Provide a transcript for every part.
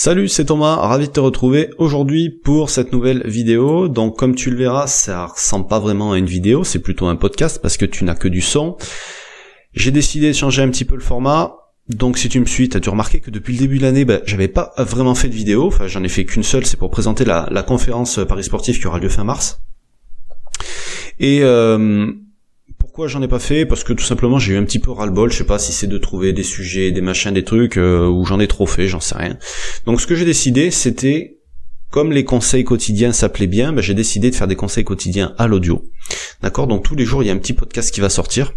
Salut, c'est Thomas, ravi de te retrouver aujourd'hui pour cette nouvelle vidéo. Donc comme tu le verras, ça ressemble pas vraiment à une vidéo, c'est plutôt un podcast parce que tu n'as que du son. J'ai décidé de changer un petit peu le format. Donc si tu me suis, tu as dû remarquer que depuis le début de l'année, ben, j'avais pas vraiment fait de vidéo. Enfin, j'en ai fait qu'une seule, c'est pour présenter la, conférence Paris Sportif qui aura lieu fin mars. Et euh, pourquoi j'en ai pas fait Parce que tout simplement j'ai eu un petit peu ras-le-bol, je sais pas si c'est de trouver des sujets, des machins, des trucs, euh, où j'en ai trop fait, j'en sais rien. Donc ce que j'ai décidé, c'était, comme les conseils quotidiens s'appelaient bien, ben, j'ai décidé de faire des conseils quotidiens à l'audio. D'accord? Donc tous les jours il y a un petit podcast qui va sortir.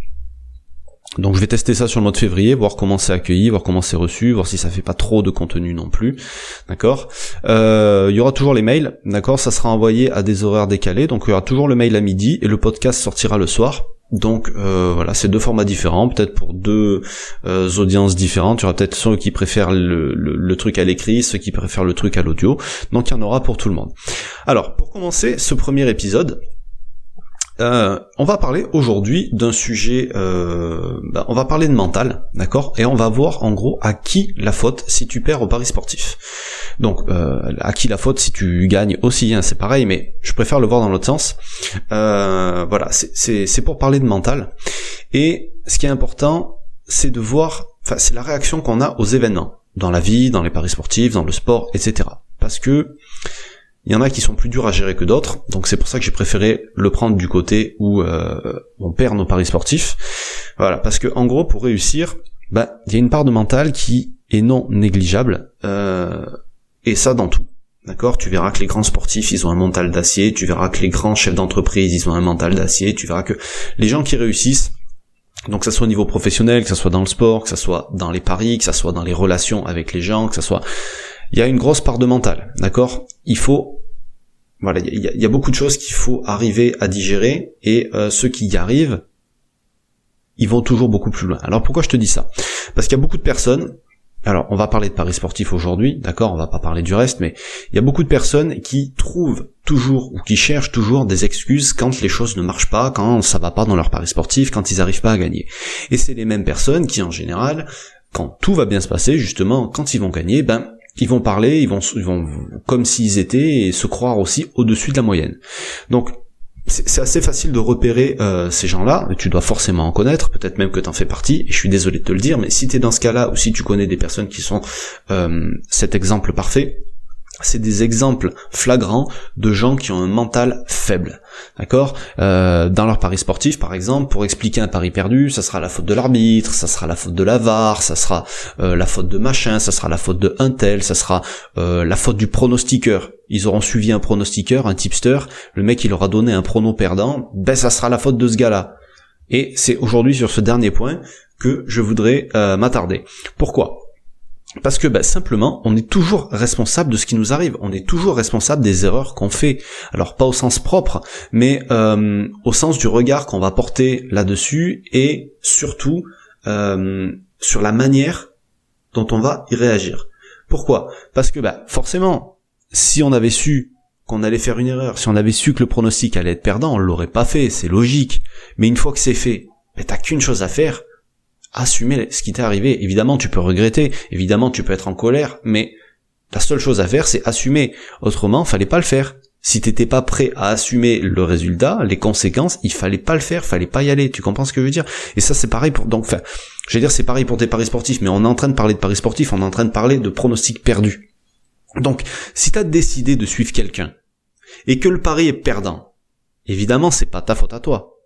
Donc je vais tester ça sur le mois de février, voir comment c'est accueilli, voir comment c'est reçu, voir si ça fait pas trop de contenu non plus. D'accord? Euh, Il y aura toujours les mails, d'accord? Ça sera envoyé à des horaires décalés, donc il y aura toujours le mail à midi et le podcast sortira le soir. Donc euh, voilà, c'est deux formats différents, peut-être pour deux euh, audiences différentes. Il y aura peut-être ceux qui préfèrent le, truc à l'écrit, ceux qui préfèrent le truc à l'audio. Donc il y en aura pour tout le monde. Alors, pour commencer ce premier épisode, euh, on va parler aujourd'hui d'un sujet, bah, on va parler de mental, d'accord? Et on va voir en gros à qui la faute si tu perds au pari sportif. Donc euh, à qui la faute si tu gagnes aussi, hein, c'est pareil, mais je préfère le voir dans l'autre sens. Euh, voilà, c'est pour parler de mental. Et ce qui est important, c'est de voir, enfin c'est la réaction qu'on a aux événements, dans la vie, dans les paris sportifs, dans le sport, etc. Parce que il y en a qui sont plus durs à gérer que d'autres, donc c'est pour ça que j'ai préféré le prendre du côté où euh, on perd nos paris sportifs. Voilà, parce que en gros, pour réussir, bah, il y a une part de mental qui est non négligeable. Euh, et ça dans tout. D'accord? Tu verras que les grands sportifs, ils ont un mental d'acier, tu verras que les grands chefs d'entreprise, ils ont un mental d'acier, tu verras que les gens qui réussissent, donc que ça soit au niveau professionnel, que ça soit dans le sport, que ça soit dans les paris, que ça soit dans les relations avec les gens, que ça soit... Il y a une grosse part de mental, d'accord? Il faut... Voilà, il y, a, beaucoup de choses qu'il faut arriver à digérer, et euh, ceux qui y arrivent, ils vont toujours beaucoup plus loin. Alors pourquoi je te dis ça? Parce qu'il y a beaucoup de personnes alors, on va parler de paris sportifs aujourd'hui, d'accord, on va pas parler du reste, mais il y a beaucoup de personnes qui trouvent toujours ou qui cherchent toujours des excuses quand les choses ne marchent pas, quand ça va pas dans leur paris sportif, quand ils arrivent pas à gagner. Et c'est les mêmes personnes qui, en général, quand tout va bien se passer, justement, quand ils vont gagner, ben, ils vont parler, ils vont, ils vont comme s'ils étaient et se croire aussi au-dessus de la moyenne. Donc, c'est assez facile de repérer euh, ces gens-là, tu dois forcément en connaître, peut-être même que t'en fais partie, et je suis désolé de te le dire, mais si t'es dans ce cas-là, ou si tu connais des personnes qui sont euh, cet exemple parfait, c'est des exemples flagrants de gens qui ont un mental faible. D'accord? Euh, Dans leur pari sportif, par exemple, pour expliquer un pari perdu, ça sera la faute de l'arbitre, ça sera la faute de la VAR, ça sera euh, la faute de machin, ça sera la faute de un tel, ça sera euh, la faute du pronostiqueur. Ils auront suivi un pronostiqueur, un tipster, le mec il aura donné un prono perdant, ben ça sera la faute de ce gars-là. Et c'est aujourd'hui sur ce dernier point que je voudrais m'attarder. Pourquoi? Parce que bah, simplement, on est toujours responsable de ce qui nous arrive. On est toujours responsable des erreurs qu'on fait. Alors pas au sens propre, mais euh, au sens du regard qu'on va porter là-dessus et surtout euh, sur la manière dont on va y réagir. Pourquoi? Parce que bah, forcément, si on avait su qu'on allait faire une erreur, si on avait su que le pronostic allait être perdant, on l'aurait pas fait, c'est logique. Mais une fois que c'est fait, bah, t'as qu'une chose à faire, assumer ce qui t'est arrivé. Évidemment, tu peux regretter, évidemment, tu peux être en colère, mais la seule chose à faire, c'est assumer. Autrement, fallait pas le faire. Si t'étais pas prêt à assumer le résultat, les conséquences, il fallait pas le faire, fallait pas y aller. Tu comprends ce que je veux dire? Et ça, c'est pareil pour. Donc, enfin, je veux dire, c'est pareil pour tes paris sportifs, mais on est en train de parler de paris sportifs, on est en train de parler de pronostics perdus. Donc, si t'as décidé de suivre quelqu'un et que le pari est perdant, évidemment, c'est pas ta faute à toi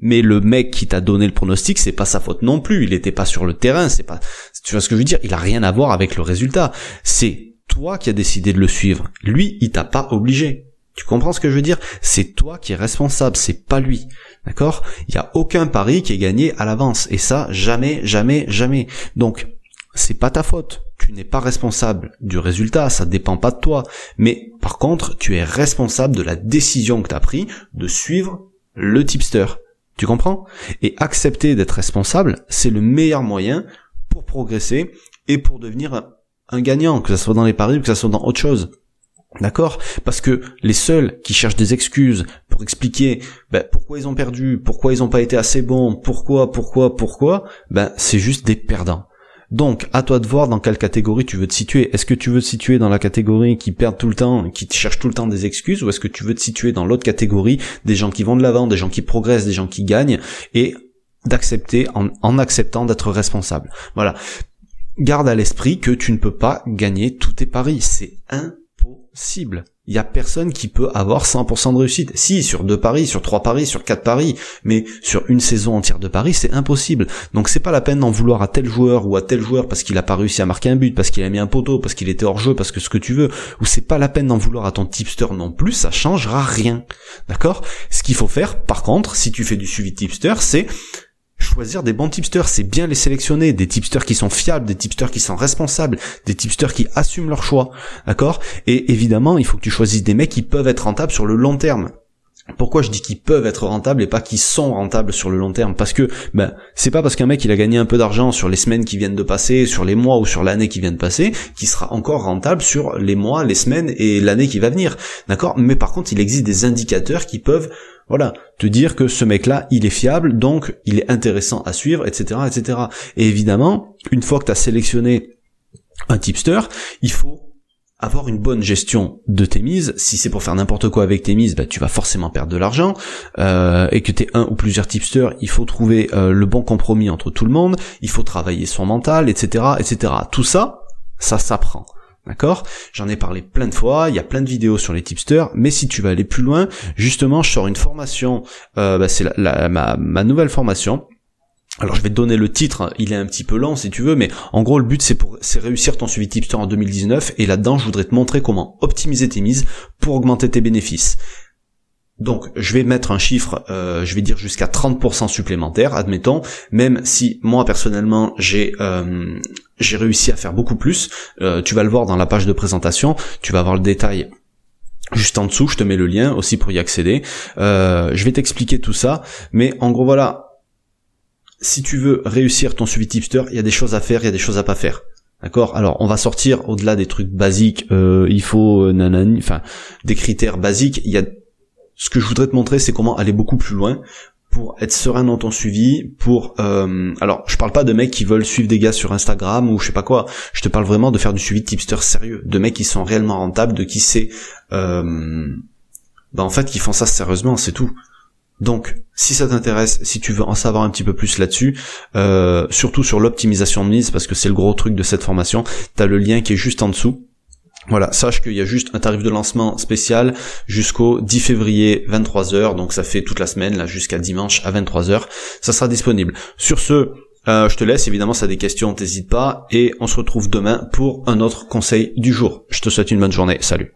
mais le mec qui t'a donné le pronostic, c'est pas sa faute non plus. Il était pas sur le terrain, c'est pas, tu vois ce que je veux dire? Il a rien à voir avec le résultat. C'est toi qui as décidé de le suivre. Lui, il t'a pas obligé. Tu comprends ce que je veux dire? C'est toi qui es responsable, c'est pas lui. D'accord? Il y a aucun pari qui est gagné à l'avance. Et ça, jamais, jamais, jamais. Donc, c'est pas ta faute. Tu n'es pas responsable du résultat, ça dépend pas de toi. Mais, par contre, tu es responsable de la décision que tu as pris de suivre le tipster. Tu comprends? Et accepter d'être responsable, c'est le meilleur moyen pour progresser et pour devenir un, gagnant, que ce soit dans les paris ou que ce soit dans autre chose. D'accord? Parce que les seuls qui cherchent des excuses pour expliquer ben, pourquoi ils ont perdu, pourquoi ils n'ont pas été assez bons, pourquoi, pourquoi, pourquoi, ben c'est juste des perdants. Donc, à toi de voir dans quelle catégorie tu veux te situer. Est-ce que tu veux te situer dans la catégorie qui perd tout le temps, qui te cherche tout le temps des excuses, ou est-ce que tu veux te situer dans l'autre catégorie, des gens qui vont de l'avant, des gens qui progressent, des gens qui gagnent, et d'accepter en, acceptant d'être responsable. Voilà. Garde à l'esprit que tu ne peux pas gagner tous tes paris. C'est impossible. Il y a personne qui peut avoir 100% de réussite. Si, sur deux paris, sur trois paris, sur quatre paris, mais sur une saison entière de paris, c'est impossible. Donc c'est pas la peine d'en vouloir à tel joueur ou à tel joueur parce qu'il a pas réussi à marquer un but, parce qu'il a mis un poteau, parce qu'il était hors jeu, parce que ce que tu veux, ou c'est pas la peine d'en vouloir à ton tipster non plus, ça changera rien. D'accord? Ce qu'il faut faire, par contre, si tu fais du suivi tipster, c'est choisir des bons tipsters, c'est bien les sélectionner, des tipsters qui sont fiables, des tipsters qui sont responsables, des tipsters qui assument leur choix, d'accord? Et évidemment, il faut que tu choisisses des mecs qui peuvent être rentables sur le long terme. Pourquoi je dis qu'ils peuvent être rentables et pas qu'ils sont rentables sur le long terme? Parce que ben c'est pas parce qu'un mec il a gagné un peu d'argent sur les semaines qui viennent de passer, sur les mois ou sur l'année qui vient de passer, qu'il sera encore rentable sur les mois, les semaines et l'année qui va venir. D'accord? Mais par contre, il existe des indicateurs qui peuvent voilà, te dire que ce mec-là, il est fiable, donc il est intéressant à suivre, etc., etc. Et évidemment, une fois que tu as sélectionné un tipster, il faut avoir une bonne gestion de tes mises. Si c'est pour faire n'importe quoi avec tes mises, bah, tu vas forcément perdre de l'argent. Euh, et que tu es un ou plusieurs tipsters, il faut trouver euh, le bon compromis entre tout le monde. Il faut travailler son mental, etc., etc. Tout ça, ça s'apprend. D'accord? J'en ai parlé plein de fois, il y a plein de vidéos sur les tipsters, mais si tu veux aller plus loin, justement, je sors une formation, euh, bah, c'est la, ma, ma nouvelle formation, alors je vais te donner le titre, il est un petit peu lent si tu veux, mais en gros le but c'est pour c'est réussir ton suivi tipster en 2019 et là-dedans je voudrais te montrer comment optimiser tes mises pour augmenter tes bénéfices. Donc je vais mettre un chiffre, euh, je vais dire jusqu'à 30% supplémentaire, admettons, même si moi personnellement j'ai euh, réussi à faire beaucoup plus. Euh, tu vas le voir dans la page de présentation, tu vas avoir le détail juste en dessous, je te mets le lien aussi pour y accéder. je vais t'expliquer tout ça, mais en gros voilà, si tu veux réussir ton suivi tipster, il y a des choses à faire, il y a des choses à pas faire. D'accord? Alors, on va sortir au-delà des trucs basiques, il faut nanani, enfin des critères basiques, il y a ce que je voudrais te montrer, c'est comment aller beaucoup plus loin pour être serein dans ton suivi, pour euh, alors je parle pas de mecs qui veulent suivre des gars sur Instagram ou je sais pas quoi, je te parle vraiment de faire du suivi tipster sérieux, de mecs qui sont réellement rentables, de qui c'est euh, bah en fait qui font ça sérieusement, c'est tout. Donc, si ça t'intéresse, si tu veux en savoir un petit peu plus là-dessus, euh, surtout sur l'optimisation de mise, parce que c'est le gros truc de cette formation, t'as le lien qui est juste en dessous. Voilà, sache qu'il y a juste un tarif de lancement spécial jusqu'au 10 février 23h, donc ça fait toute la semaine là jusqu'à dimanche à 23h, ça sera disponible. Sur ce, euh, je te laisse, évidemment, si tu as des questions, t'hésites pas, et on se retrouve demain pour un autre conseil du jour. Je te souhaite une bonne journée, salut.